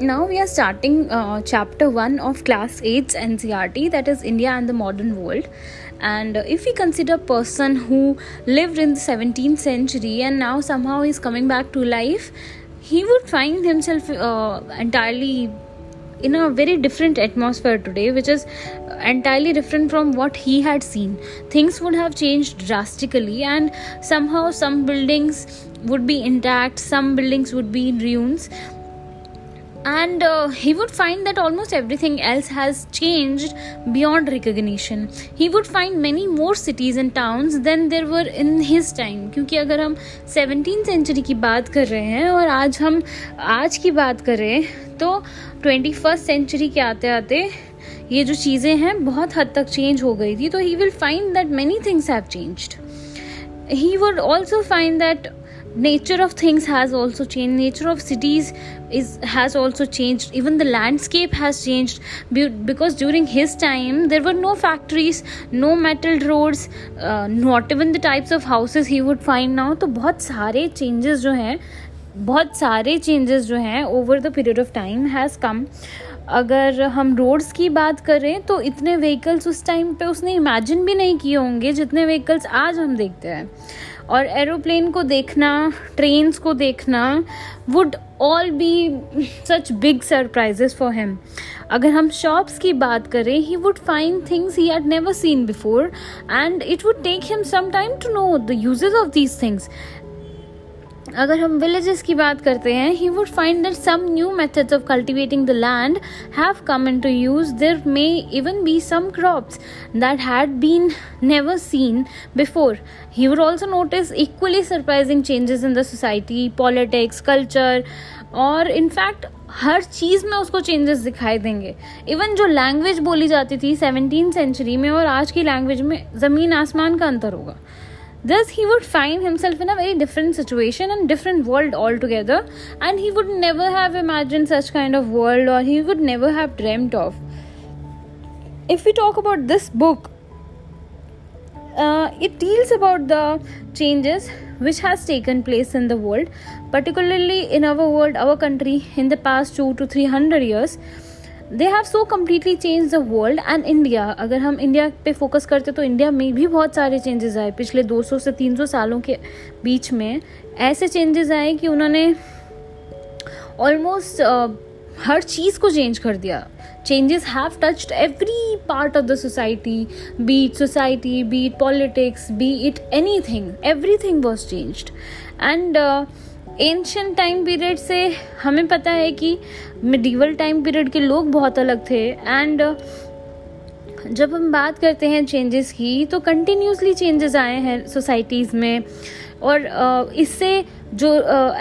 now we are starting uh, chapter 1 of class 8's ncrt that is india and the modern world. And uh, if we consider a person who lived in the 17th century and now somehow is coming back to life he would find himself uh, entirely in a very different atmosphere today which is entirely different from what he had seen. Things would have changed drastically and somehow some buildings would be intact some buildings would be in ruins and uh, he would find that almost everything else has changed beyond recognition he would find many more cities and towns than there were in his time क्योंकि अगर हम seventeen century की बात कर रहे हैं और आज हम आज की बात करें तो ट्वेंटी फ़र्स्ट सेंचुरी के आते आते ये जो चीज़ें हैं बहुत हद तक चेंज हो गई थी तो he will find that many things have changed he would also find that nature of things has also changed nature of cities is has also changed even the landscape has changed because during his time there were no factories no metal roads uh, not even the types of houses he would find now तो बहुत सारे changes जो हैं बहुत सारे changes जो हैं over the period of time has come अगर हम रोड्स की बात करें तो इतने व्हीकल्स उस टाइम पे उसने इमेजिन भी नहीं किए होंगे जितने व्हीकल्स आज हम देखते हैं और एरोप्लेन को देखना, ट्रेन्स को देखना would all be such big surprises for him अगर हम शॉप्स की बात करें he would find things he had never seen before and it would take him some time to know the uses of these things अगर हम villages की बात करते हैं he would find that some new methods of cultivating the land have come into use there may even be some crops that had been never seen before he would also notice equally surprising changes in the society politics culture और in fact हर चीज़ में उसको changes दिखाई देंगे. Even जो language बोली जाती थी सेवनटीन सेंचुरी में और आज की लैंग्वेज में, ज़मीन आसमान का अंतर होगा. Thus, he would find himself in a very different situation and different world altogether, and he would never have imagined such kind of world or he would never have dreamt of. If we talk about this book, uh, it deals about the changes which has taken place in the world, particularly in our world, our country, in the past two to three hundred years they have so completely change the world and India अगर हम India पे focus करते तो India में भी बहुत सारे changes आए। पिछले 200 से 300 सालों के बीच में ऐसे चेंजेस आए कि उन्होंने ऑलमोस्ट हर चीज़ को चेंज कर दिया। Changes have touched every part of the society be it society be it politics be it anything everything was changed and ancient time period से हमें पता है कि मिडिवल टाइम पीरियड के लोग बहुत अलग थे एंड जब हम बात करते हैं चेंजेस की तो कंटिन्यूसली चेंजेस आए हैं सोसाइटीज़ में। और इससे जो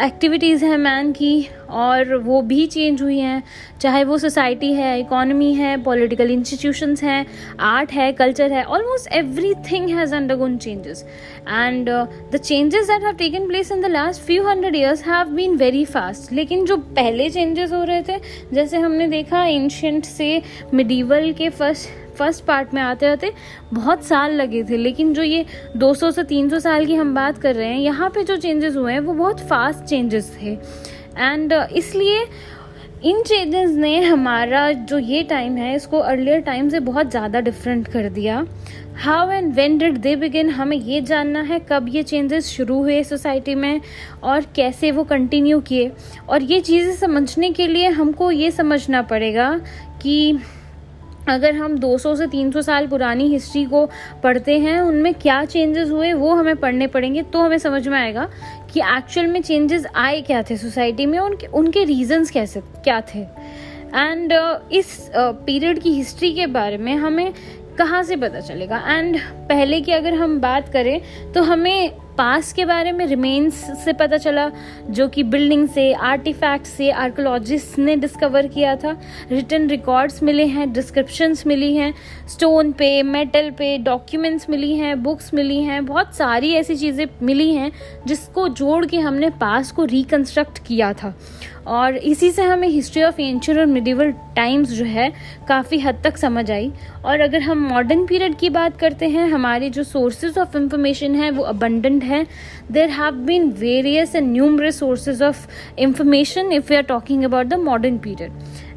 एक्टिविटीज़ हैं मैन की और वो भी चेंज हुई हैं, चाहे वो सोसाइटी है इकोनॉमी है पॉलिटिकल इंस्टीट्यूशंस हैं आर्ट है कल्चर है almost everything has undergone changes and the changes that have taken place in the last few hundred years have been very fast लेकिन जो पहले चेंजेस हो रहे थे, जैसे हमने देखा एंशंट से मिडीवल के फ़र्स्ट फ़र्स्ट पार्ट में आते आते बहुत साल लगे थे लेकिन जो ये 200 से 300 साल की हम बात कर रहे हैं यहाँ पे जो चेंजेस हुए हैं वो बहुत फास्ट चेंजेस थे। एंड uh, इसलिए इन चेंजेस ने हमारा जो ये टाइम है इसको अर्लियर टाइम से बहुत ज़्यादा डिफरेंट कर दिया। How and when did they begin हमें ये जानना है कब ये चेंजेस शुरू हुए सोसाइटी में और कैसे वो कंटिन्यू किए। और ये चीज़ें समझने के लिए हमको ये समझना पड़ेगा कि अगर हम 200 से 300 साल पुरानी हिस्ट्री को पढ़ते हैं उनमें क्या चेंजेस हुए वो हमें पढ़ने पड़ेंगे तो हमें समझ में आएगा कि एक्चुअल में चेंजेस आए क्या थे सोसाइटी में उनके उनके रीजंस कैसे क्या थे। एंड uh, इस पीरियड uh, की हिस्ट्री के बारे में हमें कहाँ से पता चलेगा? एंड पहले की अगर हम बात करें तो हमें पास के बारे में रिमेन्स से पता चला, जो कि बिल्डिंग से आर्टिफैक्ट से आर्कोलॉजिस्ट ने डिस्कवर किया था। रिटर्न रिकॉर्ड्स मिले हैं डिस्क्रिप्शंस मिली हैं स्टोन पे मेटल पे डॉक्यूमेंट्स मिली हैं बुक्स मिली हैं, बहुत सारी ऐसी चीज़ें मिली हैं, जिसको जोड़ के हमने पास को रिकन्स्ट्रक्ट किया था। और इसी से हमें हिस्ट्री ऑफ़ एंशियर और मिडिवल टाइम्स जो है, काफ़ी हद तक समझ आई। और अगर हम मॉडर्न पीरियड की बात करते हैं, हमारे जो सोर्सेज ऑफ़ इंफॉर्मेशन है, वो अबंडेंट है. There have been various and numerous sources of information if you are talking about the modern period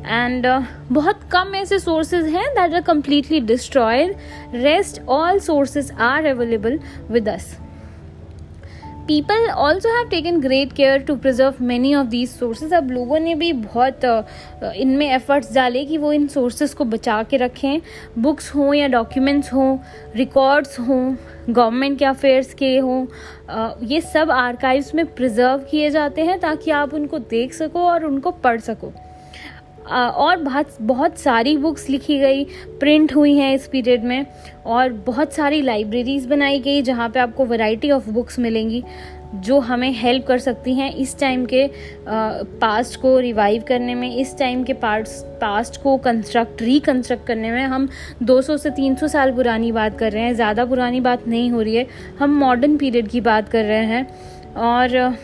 and बहुत कम ऐसे सोर्सेज हैं that are completely destroyed rest all sources are available with us people also have taken great care to preserve many of these sources अब लोगों ने भी बहुत इनमें एफर्ट्स डाले कि वो इन सोर्सेज को बचा के रखें। बुक्स हों या डॉक्यूमेंट्स हों रिकॉर्ड्स हों गवर्नमेंट के अफेयर्स के हों ये सब आर्काइव्स में प्रिजर्व किए जाते हैं ताकि आप उनको देख सको और उनको पढ़ सको। और बहुत बहुत सारी बुक्स लिखी गई प्रिंट हुई हैं इस पीरियड में, और बहुत सारी लाइब्रेरीज बनाई गई जहाँ पे आपको वैरायटी ऑफ़ बुक्स मिलेंगी, जो हमें हेल्प कर सकती हैं इस टाइम के पास्ट को रिवाइव करने में, इस टाइम के पार्ट्स पास्ट को कंस्ट्रक्ट रिकंस्ट्रक्ट करने में हम 200 से 300 साल पुरानी बात कर रहे हैं, ज़्यादा पुरानी बात नहीं हो रही है, हम मॉडर्न पीरियड की बात कर रहे हैं, और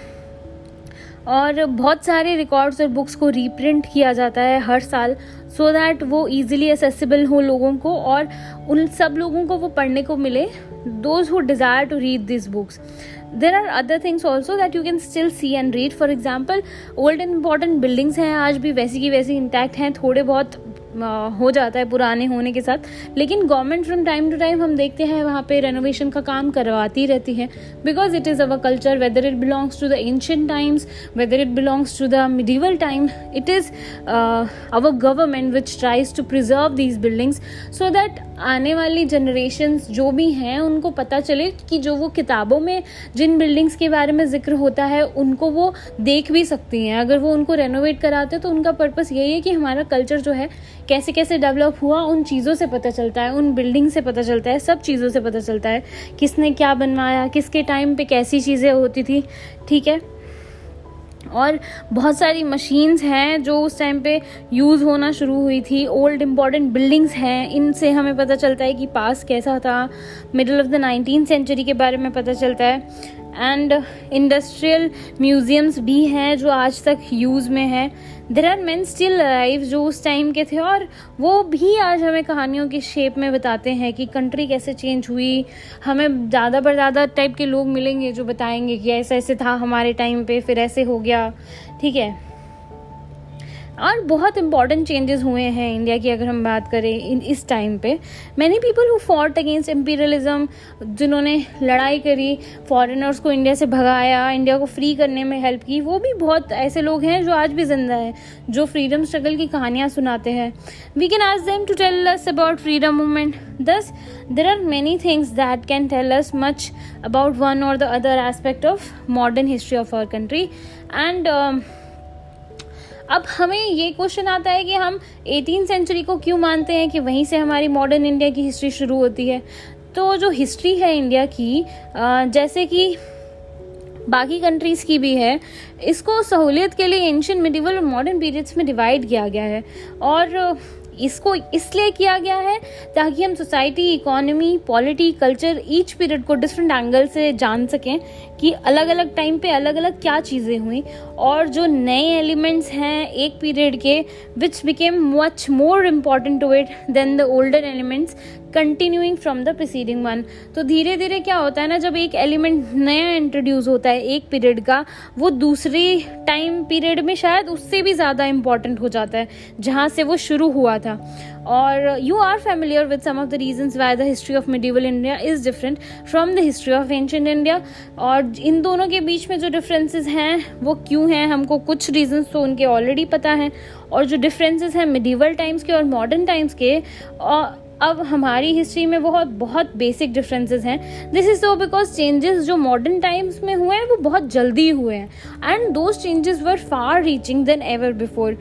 और बहुत सारे रिकॉर्ड्स और बुक्स को रीप्रिंट किया जाता है हर साल सो so दैट वो इजीली एसेसिबल हो लोगों को और उन सब लोगों को वो पढ़ने को मिले those who desire to read this books there are other things also that you can still see and read for example old and important buildings हैं, आज भी वैसी की वैसी इंटैक्ट हैं, थोड़े बहुत हो जाता है पुराने होने के साथ। लेकिन government from time to time हम देखते हैं, वहाँ पे रेनोवेशन का काम करवाती रहती है। Because it is our culture whether it belongs to the ancient times whether it belongs to the medieval time it is our government which tries to preserve these buildings so that आने वाली generation जो भी हैं, उनको पता चले कि जो वो किताबों में, जिन बिल्डिंग्स के बारे में ज़िक्र होता है, उनको वो देख भी सकती हैं। अगर वो उनको रेनोवेट कराते हैं तो उनका पर्पस यही है कि हमारा कल्चर जो है कैसे कैसे डेवलप हुआ, उन चीज़ों से पता चलता है, उन बिल्डिंग से पता चलता है, सब चीज़ों से पता चलता है, किसने क्या बनवाया, किसके टाइम पे कैसी चीज़ें होती थी, ठीक है? और बहुत सारी मशीन्स हैं जो उस टाइम पे यूज़ होना शुरू हुई थी ओल्ड इंपॉर्टेंट बिल्डिंग्स हैं, इनसे हमें पता चलता है कि पास कैसा था middle of the nineteen century के बारे में पता चलता है। एंड इंडस्ट्रियल म्यूजियम्स भी हैं जो आज तक यूज़ में है. There are man still live जो उस टाइम के थे और वो भी आज हमें कहानियों की शेप में बताते हैं कि कंट्री कैसे चेंज हुई. हमें ज़्यादा पर ज़्यादा टाइप के लोग मिलेंगे जो बताएँगे कि ऐसा ऐसे था हमारे टाइम पे, फिर ऐसे हो गया. ठीक है? और बहुत इंपॉर्टेंट चेंजेस हुए हैं इंडिया की अगर हम बात करें इन इस टाइम पे। Many people who fought against imperialism जिन्होंने लड़ाई करी फॉरेनर्स को इंडिया से भगाया इंडिया को फ्री करने में हेल्प की, वो भी बहुत ऐसे लोग हैं जो आज भी ज़िंदा हैं, जो फ्रीडम स्ट्रगल की कहानियाँ सुनाते हैं। We can ask them to tell us about freedom movement thus there are many things that can tell us much about one और the other aspect of modern history of our country and अब हमें ये question आता है कि हम eighteen century को क्यों मानते हैं कि वहीं से हमारी मॉडर्न इंडिया की हिस्ट्री शुरू होती है? तो जो हिस्ट्री है इंडिया की जैसे कि बाकी कंट्रीज़ की भी है, इसको सहूलियत के लिए एंशियन मिडिवल और मॉडर्न पीरियड्स में डिवाइड किया गया है और इसको इसलिए किया गया है ताकि हम society economy polity culture each period को डिफरेंट एंगल से जान सकें कि अलग अलग टाइम पे अलग अलग क्या चीज़ें हुई और जो नए एलिमेंट्स हैं एक पीरियड के which became much more important to it than the older elements continuing from the preceding one तो धीरे धीरे क्या होता है ना, जब एक एलिमेंट नया इंट्रोड्यूस होता है एक पीरियड का, वो दूसरे टाइम पीरियड में शायद उससे भी ज़्यादा इंपॉर्टेंट हो जाता है, जहाँ से वो शुरू हुआ था। और you are familiar with some of the reason why the history of medieval India is different from the history of ancient India और इन दोनों के बीच में जो डिफरेंसेस हैं, वो क्यों हैं, हमको कुछ रीजंस तो उनके ऑलरेडी पता हैं। और जो डिफरेंसेस हैं मिडिवल टाइम्स के और मॉडर्न टाइम्स के और अब हमारी हिस्ट्री में बहुत बहुत बेसिक डिफरेंसेस हैं। This is so because changes जो मॉडर्न टाइम्स में हुए हैं, वो बहुत जल्दी हुए हैं। And those changes were far reaching than ever before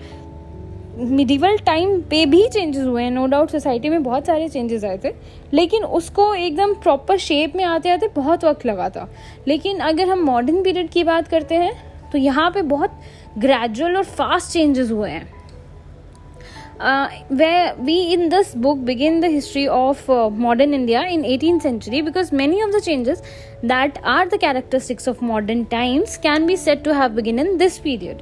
medieval time पे भी चेंजेस हुए हैं नो डाउट सोसाइटी में बहुत सारे चेंजेस आए थे। लेकिन उसको एकदम प्रॉपर शेप में आते आते बहुत वक्त लगा था। लेकिन अगर हम मॉडर्न पीरियड की बात करते हैं तो यहाँ पे बहुत ग्रेजुअल और फास्ट चेंजेस हुए हैं। Way we in this book begin the history of modern India in eighteen century because many of the changes that are the characteristics of modern times can be said to have begin in this period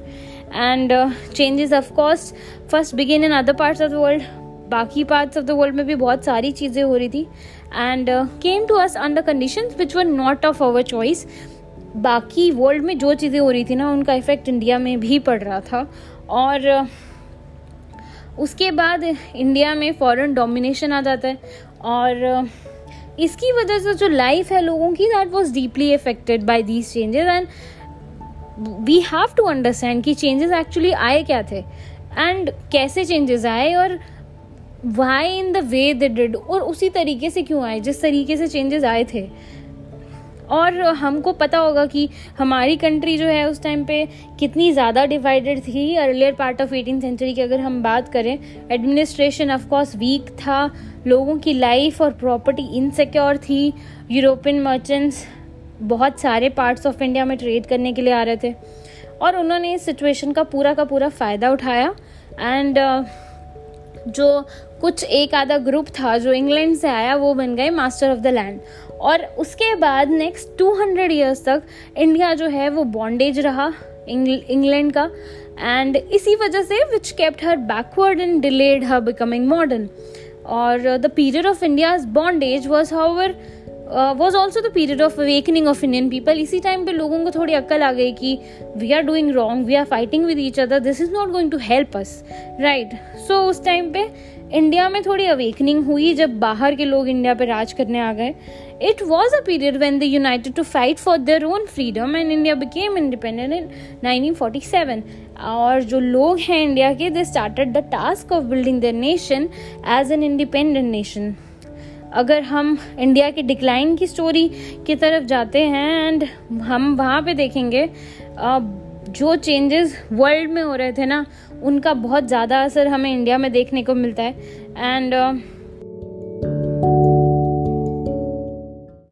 and changes of course first begin in other parts of the world बाकी parts of the world में भी बहुत सारी चीज़ें हो रही थी। And came to us under condition which were not of our choice बाकी वर्ल्ड में जो चीज़ें हो रही थी ना, उनका इफ़ेक्ट इंडिया में भी पड़ रहा था। और, उसके बाद इंडिया में फॉरेन डोमिनेशन आ जाता है। और, इसकी वजह से जो लाइफ है लोगों की that was deeply affected by these changes and we have to understand कि चेंजेस एक्चुअली आए क्या थे। एंड कैसे चेंजेस आए और why in the way they did और उसी तरीके से क्यों आए, जिस तरीके से चेंजेस आए थे। और हमको पता होगा कि हमारी कंट्री जो है उस टाइम पे कितनी ज़्यादा डिवाइडेड थी earlier part of eighteen century की अगर हम बात करें एडमिनिस्ट्रेशन ऑफकोर्स वीक था लोगों की लाइफ और प्रॉपर्टी इनसिक्योर थी यूरोपियन मर्चेंट्स बहुत सारे पार्ट्स ऑफ़ इंडिया में ट्रेड करने के लिए आ रहे थे और उन्होंने इस सिचुएशन का पूरा का पूरा फ़ायदा उठाया एंड uh, जो कुछ एक आधा ग्रुप था जो इंग्लैंड से आया वो बन गए मास्टर ऑफ़ द लैंड और उसके बाद नेक्स्ट 200 इयर्स तक इंडिया जो है वो बॉन्डेज रहा इंग्लैंड का एंड इसी वजह से which kept her backward and delayed her becoming modern और the period of India's bondage was however was also the period of awakening of Indian people इसी टाइम पे लोगों को थोड़ी अक्ल आ गई कि we are doing wrong we are fighting with each other this is not going to help us right so उस टाइम पे इंडिया में थोड़ी अवेकनिंग हुई जब बाहर के लोग इंडिया पर राज करने आ गए। It was a period when the united to fight for their own freedom and India became independent in 1947 और जो लोग हैं इंडिया के they started the task of building their nation as an independent nation अगर हम India के decline की story की तरफ़ जाते हैं एंड हम वहाँ पे देखेंगे जो चेंजेस वर्ल्ड में हो रहे थे ना, उनका बहुत ज़्यादा असर हमें इंडिया में देखने को मिलता है। एंड